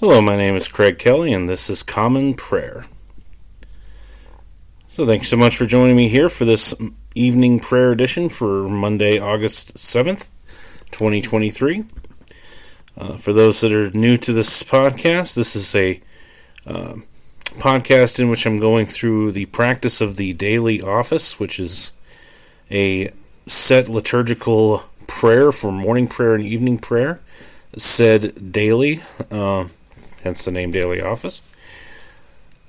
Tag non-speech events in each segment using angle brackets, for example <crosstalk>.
Hello, my name is Craig Kelly, and this is Common Prayer. So, thanks so much for joining me here for this evening prayer edition for Monday, August 7th, 2023. Uh, for those that are new to this podcast, this is a uh, podcast in which I'm going through the practice of the daily office, which is a set liturgical prayer for morning prayer and evening prayer, said daily. Uh, hence the name Daily Office.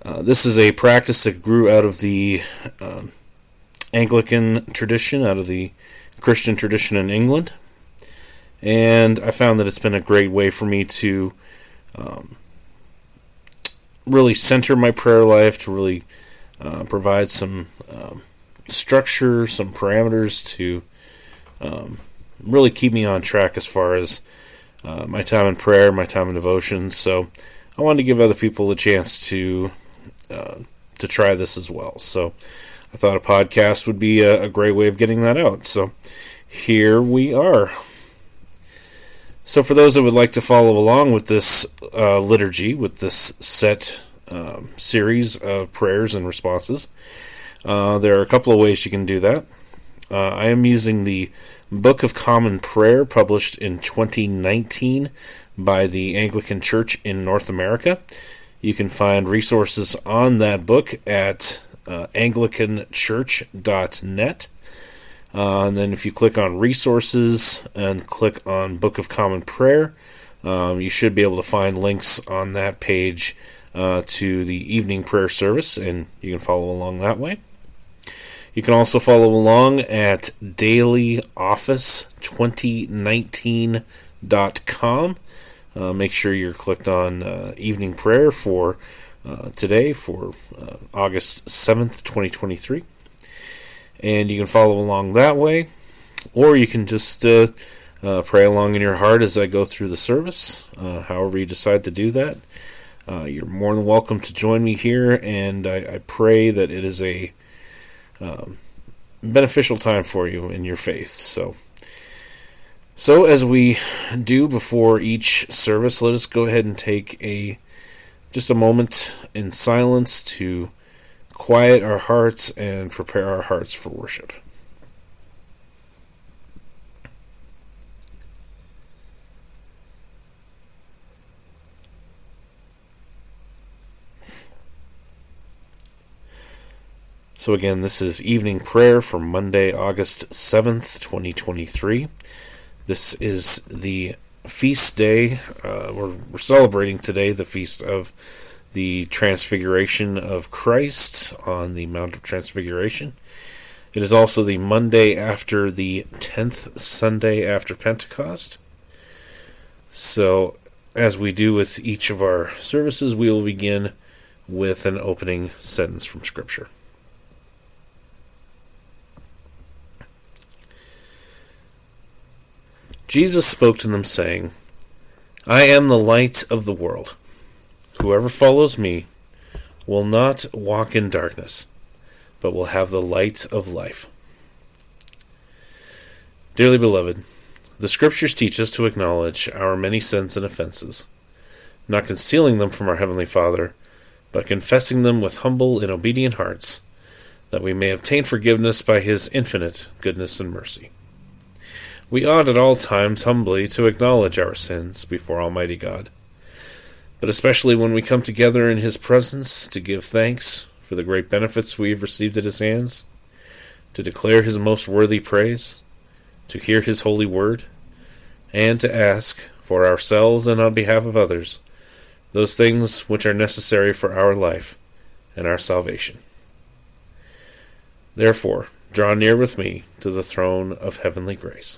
Uh, this is a practice that grew out of the uh, Anglican tradition, out of the Christian tradition in England. And I found that it's been a great way for me to um, really center my prayer life, to really uh, provide some um, structure, some parameters to um, really keep me on track as far as uh, my time in prayer, my time in devotion. So I wanted to give other people a chance to uh, to try this as well. So I thought a podcast would be a, a great way of getting that out. So here we are. So for those that would like to follow along with this uh, liturgy, with this set um, series of prayers and responses, uh, there are a couple of ways you can do that. Uh, I am using the Book of Common Prayer, published in 2019 by the Anglican Church in North America. You can find resources on that book at uh, anglicanchurch.net. Uh, and then if you click on resources and click on Book of Common Prayer, um, you should be able to find links on that page uh, to the evening prayer service, and you can follow along that way. You can also follow along at dailyoffice2019.com. Uh, make sure you're clicked on uh, evening prayer for uh, today, for uh, August 7th, 2023. And you can follow along that way, or you can just uh, uh, pray along in your heart as I go through the service, however you decide to do that. you're more than welcome to join me here, and I, I pray that it is a um, beneficial time for you in your faith. So, so as we do before each service, let us go ahead and take a just a moment in silence to quiet our hearts and prepare our hearts for worship. So, again, this is evening prayer for Monday, August 7th, 2023. This is the feast day. Uh, we're, we're celebrating today the feast of the Transfiguration of Christ on the Mount of Transfiguration. It is also the Monday after the 10th Sunday after Pentecost. So, as we do with each of our services, we will begin with an opening sentence from Scripture. Jesus spoke to them, saying, I am the light of the world. Whoever follows me will not walk in darkness, but will have the light of life. Dearly beloved, the Scriptures teach us to acknowledge our many sins and offenses, not concealing them from our Heavenly Father, but confessing them with humble and obedient hearts, that we may obtain forgiveness by His infinite goodness and mercy. We ought at all times humbly to acknowledge our sins before Almighty God, but especially when we come together in His presence to give thanks for the great benefits we have received at His hands, to declare His most worthy praise, to hear His holy word, and to ask, for ourselves and on behalf of others, those things which are necessary for our life and our salvation. Therefore, draw near with me to the throne of heavenly grace.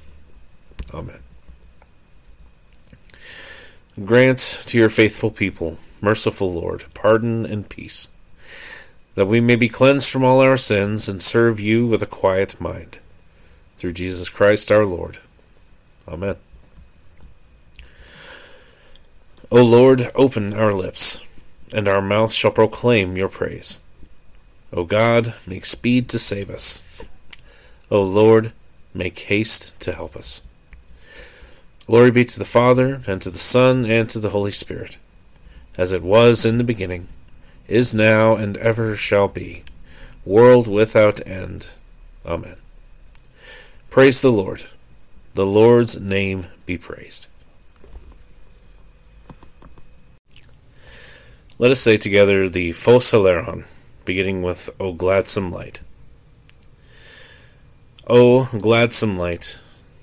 Amen. Grant to your faithful people, merciful Lord, pardon and peace, that we may be cleansed from all our sins and serve you with a quiet mind. Through Jesus Christ our Lord. Amen. O Lord, open our lips, and our mouth shall proclaim your praise. O God, make speed to save us. O Lord, make haste to help us. Glory be to the Father, and to the Son, and to the Holy Spirit, as it was in the beginning, is now, and ever shall be, world without end. Amen. Praise the Lord. The Lord's name be praised. Let us say together the Phos Hilaron, beginning with O gladsome light. O gladsome light,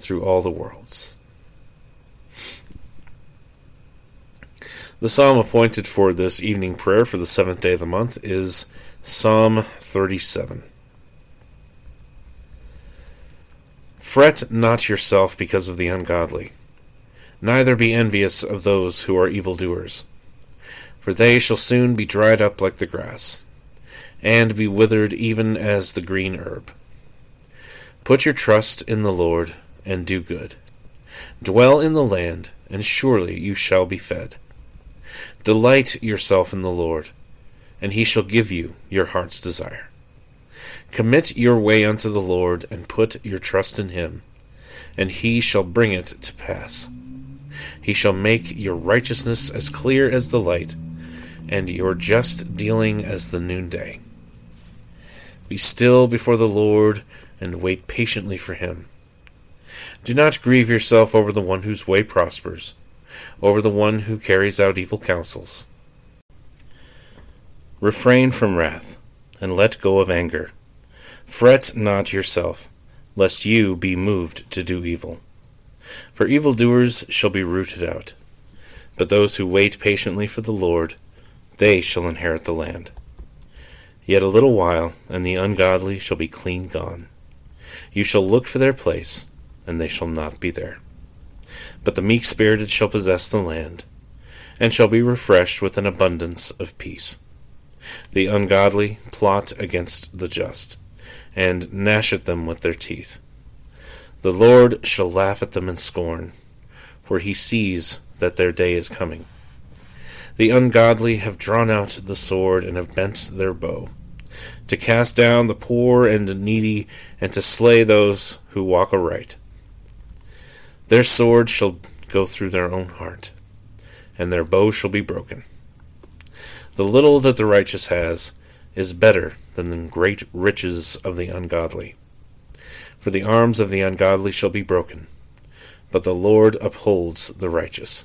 through all the worlds. The psalm appointed for this evening prayer for the seventh day of the month is Psalm 37. Fret not yourself because of the ungodly, neither be envious of those who are evildoers, for they shall soon be dried up like the grass, and be withered even as the green herb. Put your trust in the Lord, and do good. Dwell in the land, and surely you shall be fed. Delight yourself in the Lord, and he shall give you your heart's desire. Commit your way unto the Lord, and put your trust in him, and he shall bring it to pass. He shall make your righteousness as clear as the light, and your just dealing as the noonday. Be still before the Lord, and wait patiently for him. Do not grieve yourself over the one whose way prospers, over the one who carries out evil counsels. Refrain from wrath, and let go of anger. Fret not yourself, lest you be moved to do evil. For evildoers shall be rooted out, but those who wait patiently for the Lord, they shall inherit the land. Yet a little while, and the ungodly shall be clean gone. You shall look for their place, and they shall not be there. But the meek spirited shall possess the land, and shall be refreshed with an abundance of peace. The ungodly plot against the just and gnash at them with their teeth. The Lord shall laugh at them in scorn, for he sees that their day is coming. The ungodly have drawn out the sword and have bent their bow, to cast down the poor and needy, and to slay those who walk aright. Their sword shall go through their own heart, and their bow shall be broken. The little that the righteous has is better than the great riches of the ungodly. For the arms of the ungodly shall be broken, but the Lord upholds the righteous.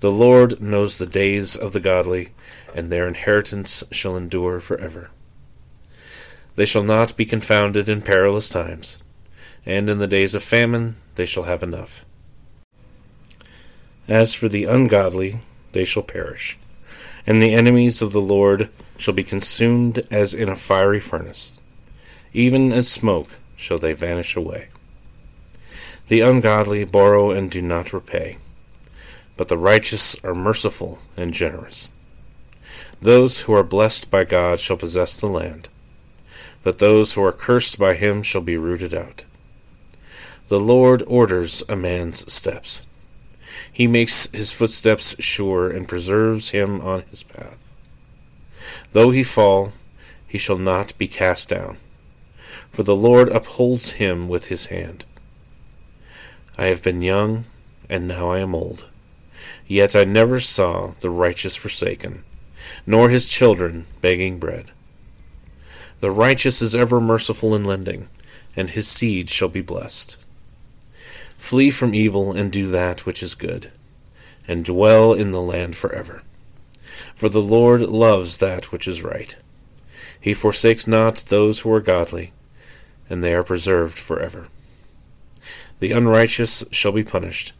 The Lord knows the days of the godly, and their inheritance shall endure for ever. They shall not be confounded in perilous times, and in the days of famine they shall have enough. As for the ungodly, they shall perish, and the enemies of the Lord shall be consumed as in a fiery furnace. Even as smoke shall they vanish away. The ungodly borrow and do not repay, but the righteous are merciful and generous. Those who are blessed by God shall possess the land, but those who are cursed by him shall be rooted out. The Lord orders a man's steps. He makes his footsteps sure and preserves him on his path. Though he fall, he shall not be cast down, for the Lord upholds him with his hand. I have been young, and now I am old. Yet I never saw the righteous forsaken, nor his children begging bread. The righteous is ever merciful in lending, and his seed shall be blessed. Flee from evil and do that which is good, and dwell in the land forever. For the Lord loves that which is right. He forsakes not those who are godly, and they are preserved forever. The unrighteous shall be punished.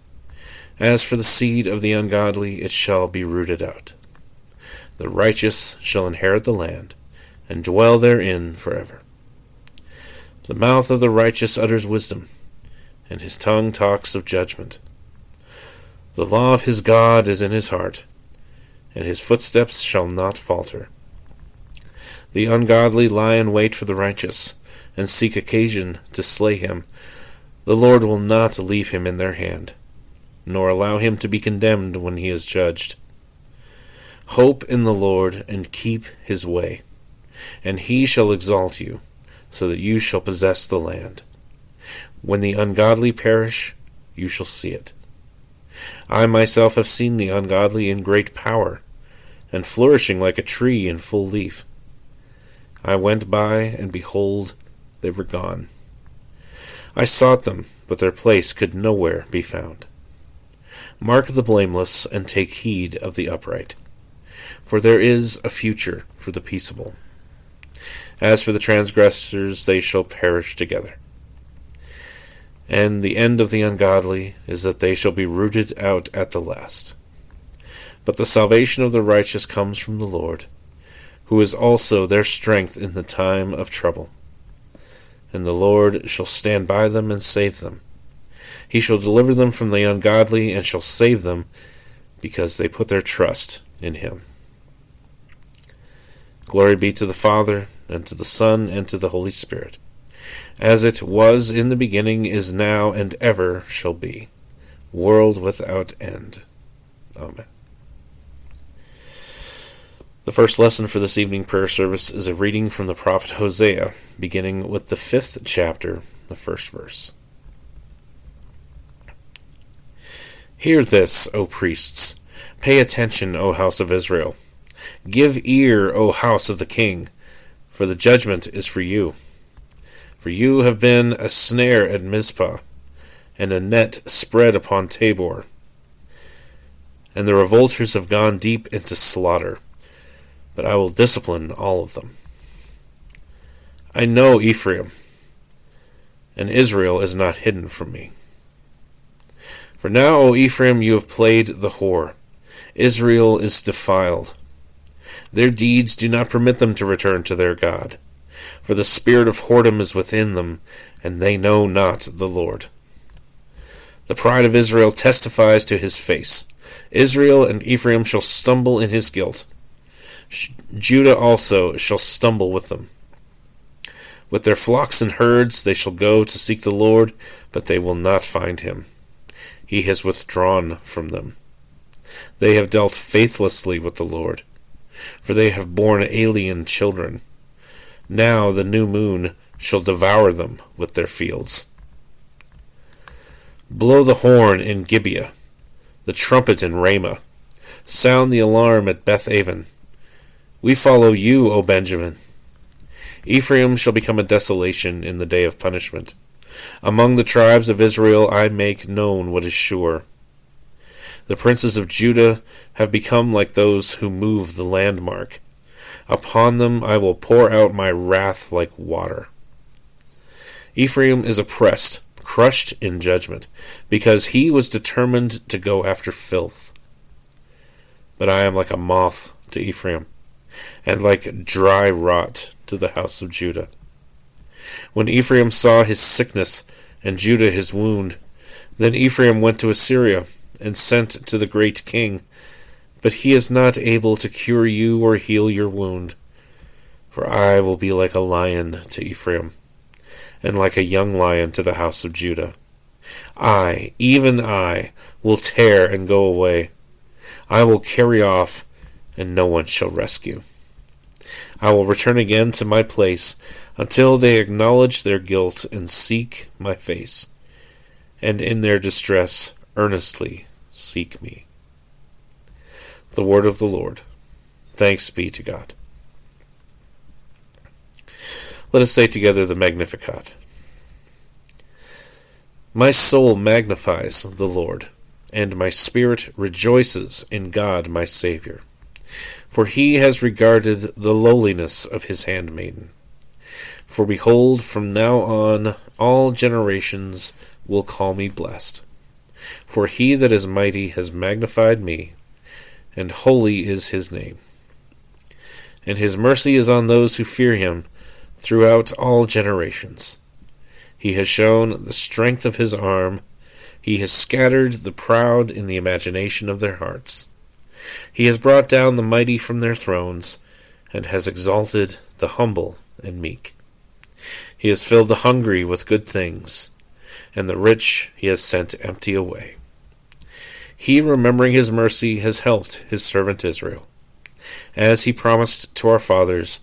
As for the seed of the ungodly, it shall be rooted out. The righteous shall inherit the land, and dwell therein forever. The mouth of the righteous utters wisdom and his tongue talks of judgment. The law of his God is in his heart, and his footsteps shall not falter. The ungodly lie in wait for the righteous, and seek occasion to slay him. The Lord will not leave him in their hand, nor allow him to be condemned when he is judged. Hope in the Lord, and keep his way, and he shall exalt you, so that you shall possess the land. When the ungodly perish, you shall see it. I myself have seen the ungodly in great power, and flourishing like a tree in full leaf. I went by, and behold, they were gone. I sought them, but their place could nowhere be found. Mark the blameless, and take heed of the upright, for there is a future for the peaceable. As for the transgressors, they shall perish together. And the end of the ungodly is that they shall be rooted out at the last. But the salvation of the righteous comes from the Lord, who is also their strength in the time of trouble. And the Lord shall stand by them and save them. He shall deliver them from the ungodly and shall save them, because they put their trust in him. Glory be to the Father, and to the Son, and to the Holy Spirit as it was in the beginning, is now, and ever shall be, world without end. Amen. The first lesson for this evening prayer service is a reading from the prophet Hosea, beginning with the fifth chapter, the first verse. Hear this, O priests. Pay attention, O house of Israel. Give ear, O house of the king, for the judgment is for you. For you have been a snare at Mizpah, and a net spread upon Tabor. And the revolters have gone deep into slaughter, but I will discipline all of them. I know Ephraim, and Israel is not hidden from me. For now, O Ephraim, you have played the whore. Israel is defiled. Their deeds do not permit them to return to their God for the spirit of whoredom is within them, and they know not the Lord. The pride of Israel testifies to his face. Israel and Ephraim shall stumble in his guilt. Judah also shall stumble with them. With their flocks and herds they shall go to seek the Lord, but they will not find him. He has withdrawn from them. They have dealt faithlessly with the Lord, for they have borne alien children. Now the new moon shall devour them with their fields. Blow the horn in Gibeah, the trumpet in Ramah. Sound the alarm at Beth Aven. We follow you, O Benjamin. Ephraim shall become a desolation in the day of punishment. Among the tribes of Israel I make known what is sure. The princes of Judah have become like those who move the landmark. Upon them I will pour out my wrath like water. Ephraim is oppressed, crushed in judgment, because he was determined to go after filth. But I am like a moth to Ephraim, and like dry rot to the house of Judah. When Ephraim saw his sickness, and Judah his wound, then Ephraim went to Assyria, and sent to the great king, but he is not able to cure you or heal your wound. For I will be like a lion to Ephraim, and like a young lion to the house of Judah. I, even I, will tear and go away. I will carry off, and no one shall rescue. I will return again to my place until they acknowledge their guilt and seek my face, and in their distress earnestly seek me. The word of the Lord. Thanks be to God. Let us say together the Magnificat. My soul magnifies the Lord, and my spirit rejoices in God my Saviour. For he has regarded the lowliness of his handmaiden. For behold, from now on all generations will call me blessed. For he that is mighty has magnified me, and holy is his name. And his mercy is on those who fear him throughout all generations. He has shown the strength of his arm. He has scattered the proud in the imagination of their hearts. He has brought down the mighty from their thrones, and has exalted the humble and meek. He has filled the hungry with good things, and the rich he has sent empty away. He, remembering his mercy, has helped his servant Israel, as he promised to our fathers,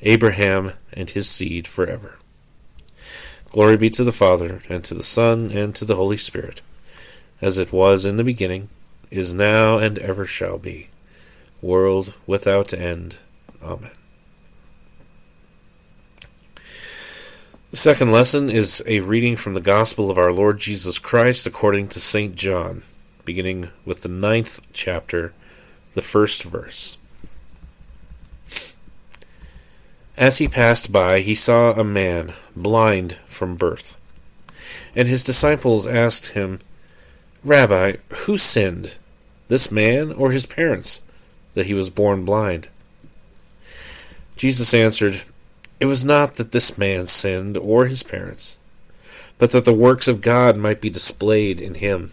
Abraham and his seed forever. Glory be to the Father, and to the Son, and to the Holy Spirit, as it was in the beginning, is now, and ever shall be, world without end. Amen. The second lesson is a reading from the Gospel of our Lord Jesus Christ according to St. John, beginning with the ninth chapter, the first verse. As he passed by, he saw a man blind from birth. And his disciples asked him, Rabbi, who sinned, this man or his parents, that he was born blind? Jesus answered, It was not that this man sinned or his parents, but that the works of God might be displayed in him.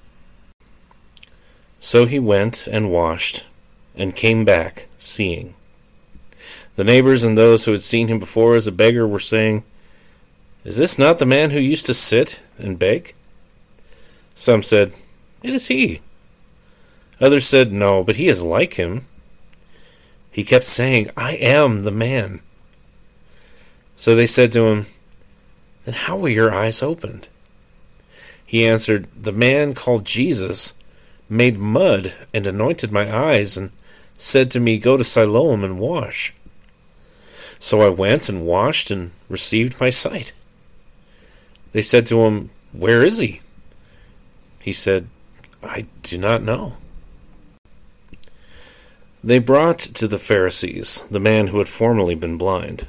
So he went and washed, and came back, seeing. The neighbors and those who had seen him before as a beggar were saying, is this not the man who used to sit and beg? Some said, It is he. Others said, No, but he is like him. He kept saying, I am the man. So they said to him, Then how were your eyes opened? He answered, The man called Jesus made mud and anointed my eyes and said to me, Go to Siloam and wash. So I went and washed and received my sight. They said to him, Where is he? He said, I do not know. They brought to the Pharisees the man who had formerly been blind.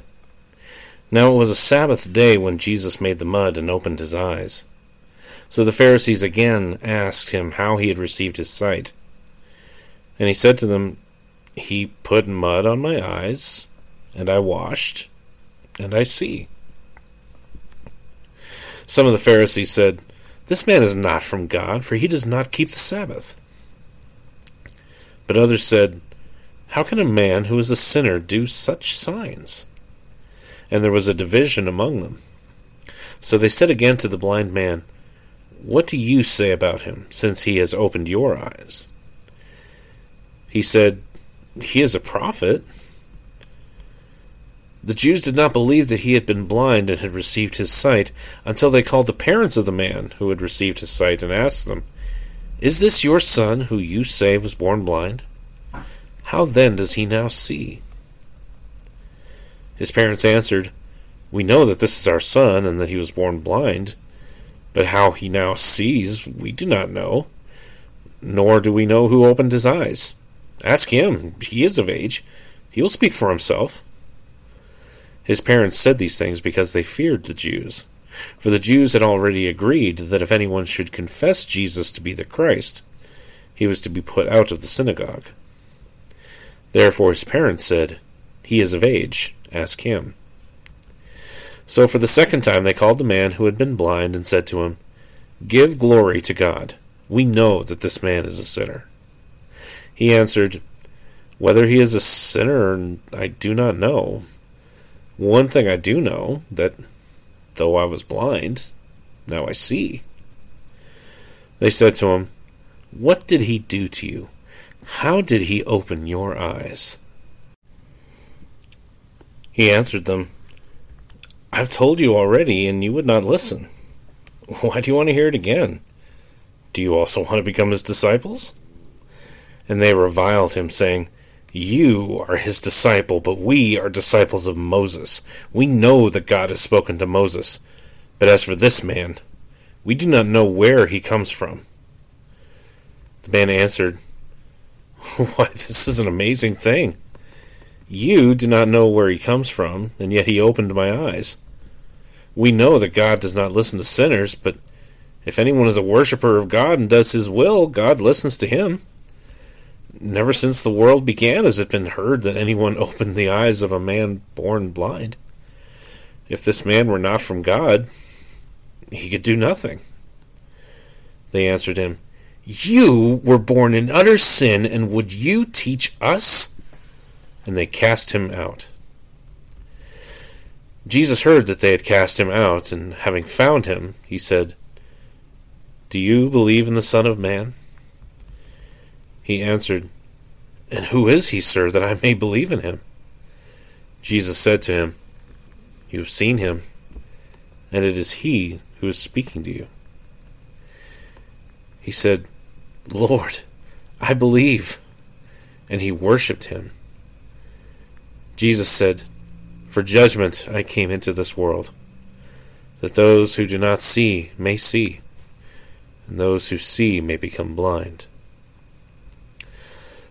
Now it was a Sabbath day when Jesus made the mud and opened his eyes. So the Pharisees again asked him how he had received his sight. And he said to them, He put mud on my eyes, and I washed, and I see. Some of the Pharisees said, This man is not from God, for he does not keep the Sabbath. But others said, How can a man who is a sinner do such signs? And there was a division among them. So they said again to the blind man, What do you say about him, since he has opened your eyes? He said, He is a prophet. The Jews did not believe that he had been blind and had received his sight until they called the parents of the man who had received his sight and asked them, Is this your son who you say was born blind? How then does he now see? His parents answered, We know that this is our son and that he was born blind, but how he now sees we do not know, nor do we know who opened his eyes. Ask him, he is of age. He will speak for himself. His parents said these things because they feared the Jews, For the Jews had already agreed that if anyone should confess Jesus to be the Christ, he was to be put out of the synagogue. Therefore his parents said, He is of age, ask him. So for the second time they called the man who had been blind and said to him, Give glory to God. We know that this man is a sinner. He answered, Whether he is a sinner, I do not know. One thing I do know, that though I was blind, now I see. They said to him, What did he do to you? How did he open your eyes? He answered them, I've told you already, and you would not listen. Why do you want to hear it again? Do you also want to become his disciples? And they reviled him, saying, You are his disciple, but we are disciples of Moses. We know that God has spoken to Moses. But as for this man, we do not know where he comes from. The man answered, <laughs> Why, this is an amazing thing. You do not know where he comes from, and yet he opened my eyes. We know that God does not listen to sinners, but if anyone is a worshiper of God and does his will, God listens to him. Never since the world began has it been heard that anyone <laughs> opened the eyes of a man born blind. If this man were not from God, he could do nothing. They answered him, You were born in utter sin, and would you teach us? And they cast him out. Jesus heard that they had cast him out, and having found him, he said, Do you believe in the Son of Man? He answered, And who is he, sir, that I may believe in him? Jesus said to him, You have seen him, and it is he who is speaking to you. He said, Lord, I believe. And he worshipped him. Jesus said, for judgment I came into this world, that those who do not see may see, and those who see may become blind.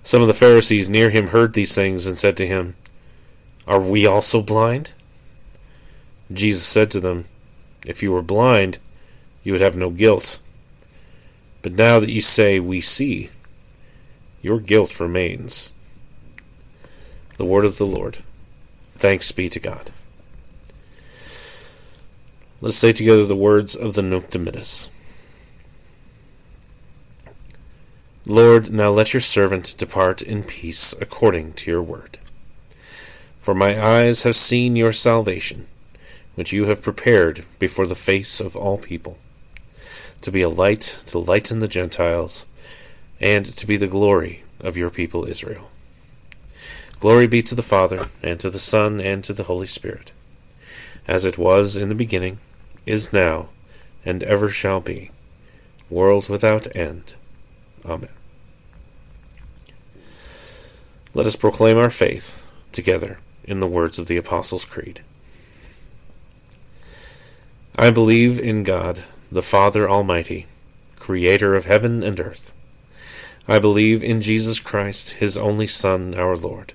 Some of the Pharisees near him heard these things and said to him, Are we also blind? Jesus said to them, If you were blind, you would have no guilt. But now that you say, We see, your guilt remains. The word of the Lord. Thanks be to God. Let's say together the words of the Nunc Dimittis. Lord, now let your servant depart in peace according to your word. For my eyes have seen your salvation, which you have prepared before the face of all people, to be a light to lighten the Gentiles, and to be the glory of your people Israel. Glory be to the Father, and to the Son, and to the Holy Spirit, as it was in the beginning, is now, and ever shall be, world without end. Amen. Let us proclaim our faith together in the words of the Apostles' Creed. I believe in God, the Father Almighty, creator of heaven and earth. I believe in Jesus Christ, his only Son, our Lord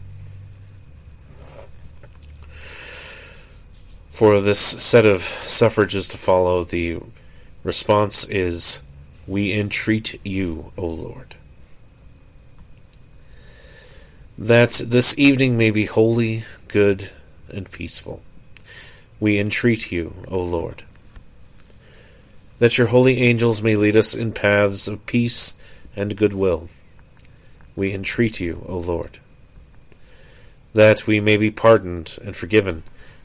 For this set of suffrages to follow, the response is, We entreat you, O Lord. That this evening may be holy, good, and peaceful. We entreat you, O Lord that your holy angels may lead us in paths of peace and goodwill. We entreat you, O Lord, that we may be pardoned and forgiven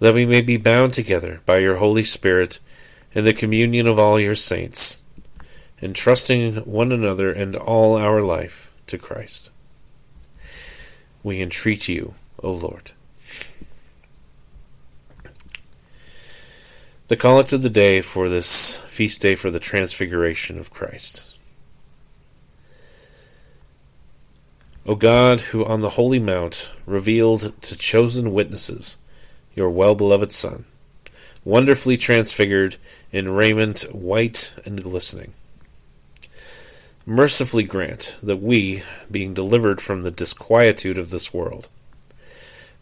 that we may be bound together by your Holy Spirit in the communion of all your saints, entrusting one another and all our life to Christ. We entreat you, O Lord. The collect of the day for this feast day for the transfiguration of Christ. O God, who on the holy mount revealed to chosen witnesses your well beloved Son, wonderfully transfigured in raiment white and glistening, mercifully grant that we, being delivered from the disquietude of this world,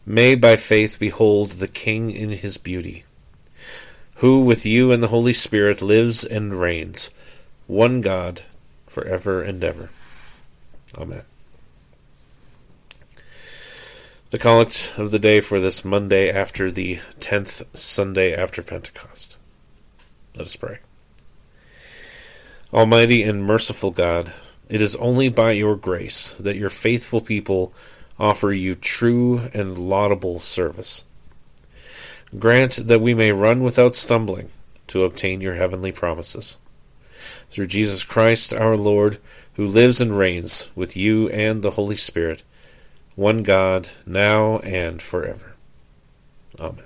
may by faith behold the King in his beauty who with you and the Holy Spirit lives and reigns, one God, for ever and ever. Amen. The collect of the day for this Monday after the tenth Sunday after Pentecost. Let us pray. Almighty and merciful God, it is only by your grace that your faithful people offer you true and laudable service. Grant that we may run without stumbling to obtain your heavenly promises. Through Jesus Christ our Lord, who lives and reigns with you and the Holy Spirit, one God, now and forever. Amen.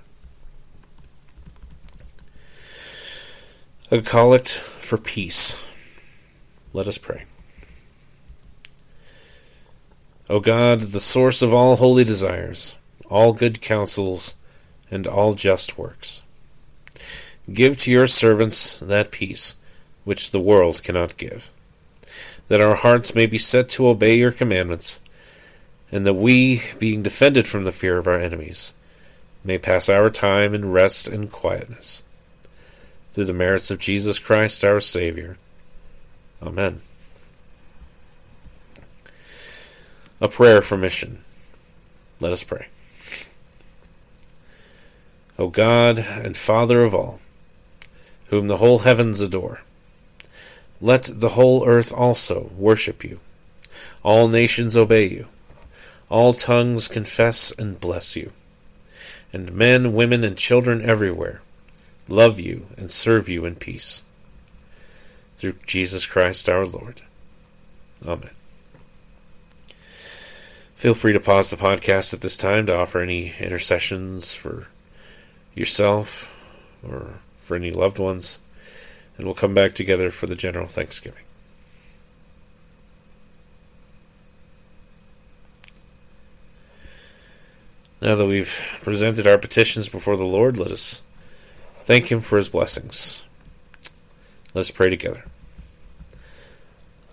A collect for peace. Let us pray. O God, the source of all holy desires, all good counsels, and all just works. Give to your servants that peace which the world cannot give, that our hearts may be set to obey your commandments, and that we, being defended from the fear of our enemies, may pass our time in rest and quietness. Through the merits of Jesus Christ our Savior. Amen. A prayer for mission. Let us pray. O God and Father of all, whom the whole heavens adore, let the whole earth also worship you, all nations obey you, all tongues confess and bless you, and men, women, and children everywhere love you and serve you in peace. Through Jesus Christ our Lord. Amen. Feel free to pause the podcast at this time to offer any intercessions for yourself or for any loved ones, and we'll come back together for the general Thanksgiving. Now that we've presented our petitions before the Lord, let us thank Him for His blessings. Let us pray together.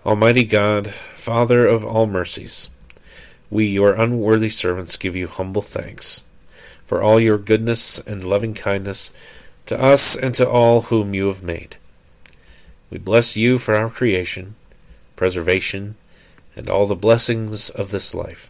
Almighty God, Father of all mercies, we, your unworthy servants, give you humble thanks for all your goodness and loving kindness to us and to all whom you have made. We bless you for our creation, preservation, and all the blessings of this life,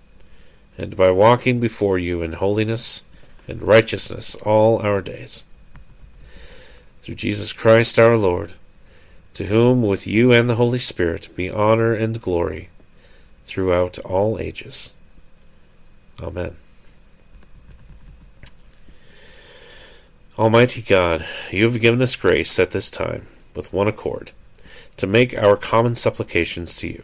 and by walking before you in holiness and righteousness all our days. Through Jesus Christ our Lord, to whom with you and the Holy Spirit be honor and glory throughout all ages. Amen. Almighty God, you have given us grace at this time, with one accord, to make our common supplications to you.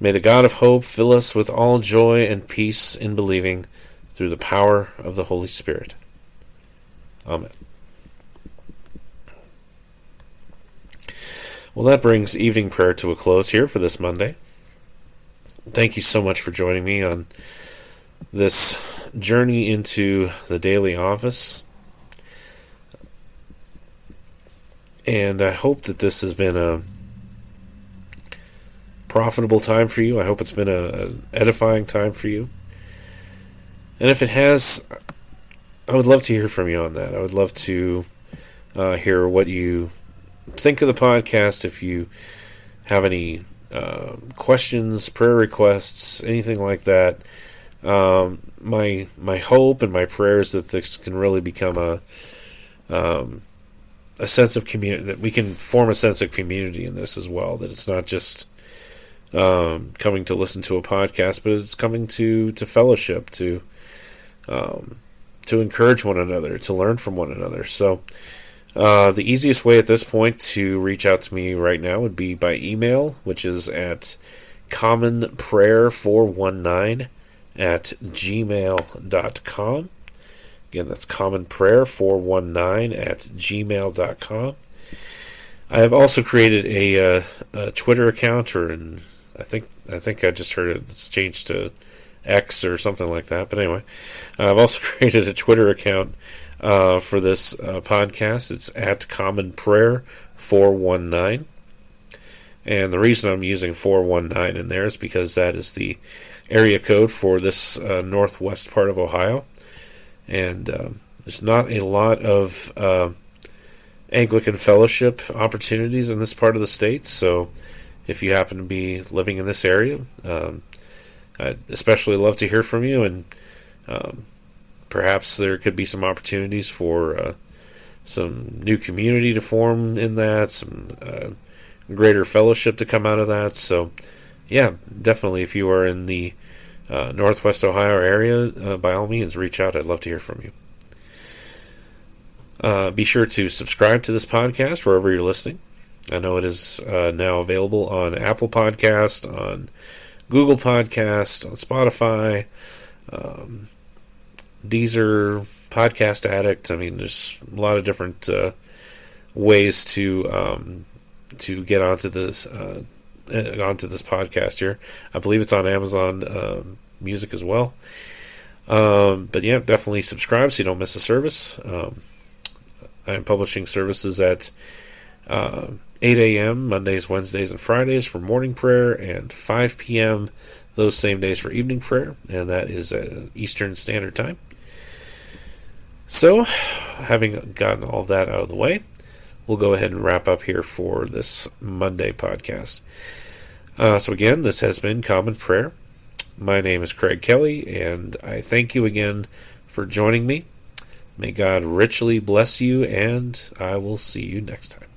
May the God of hope fill us with all joy and peace in believing through the power of the Holy Spirit. Amen. Well, that brings evening prayer to a close here for this Monday. Thank you so much for joining me on this journey into the daily office. And I hope that this has been a profitable time for you. I hope it's been a, a edifying time for you. And if it has, I would love to hear from you on that. I would love to uh, hear what you think of the podcast. If you have any uh, questions, prayer requests, anything like that, um, my my hope and my prayers that this can really become a um, a sense of community that we can form a sense of community in this as well. That it's not just um, coming to listen to a podcast, but it's coming to to fellowship, to um, to encourage one another, to learn from one another. So, uh, the easiest way at this point to reach out to me right now would be by email, which is at commonprayer419 at gmail.com. Again, that's commonprayer419 at gmail.com. I have also created a, uh, a Twitter account, or an I think I think I just heard it's changed to X or something like that. But anyway, I've also <laughs> created a Twitter account uh, for this uh, podcast. It's at Common Prayer four one nine, and the reason I'm using four one nine in there is because that is the area code for this uh, northwest part of Ohio, and um, there's not a lot of uh, Anglican fellowship opportunities in this part of the state, so if you happen to be living in this area. Um, I'd especially love to hear from you, and um, perhaps there could be some opportunities for uh, some new community to form in that, some uh, greater fellowship to come out of that. So, yeah, definitely, if you are in the uh, Northwest Ohio area, uh, by all means, reach out. I'd love to hear from you. Uh, be sure to subscribe to this podcast wherever you're listening. I know it is uh, now available on Apple Podcast, on Google Podcast, on Spotify, um, Deezer, Podcast Addict. I mean, there's a lot of different uh, ways to um, to get onto this uh, onto this podcast here. I believe it's on Amazon um, Music as well. Um, but yeah, definitely subscribe so you don't miss a service. Um, I'm publishing services at uh, 8 a.m. Mondays, Wednesdays, and Fridays for morning prayer, and 5 p.m. those same days for evening prayer, and that is Eastern Standard Time. So, having gotten all that out of the way, we'll go ahead and wrap up here for this Monday podcast. Uh, so, again, this has been Common Prayer. My name is Craig Kelly, and I thank you again for joining me. May God richly bless you, and I will see you next time.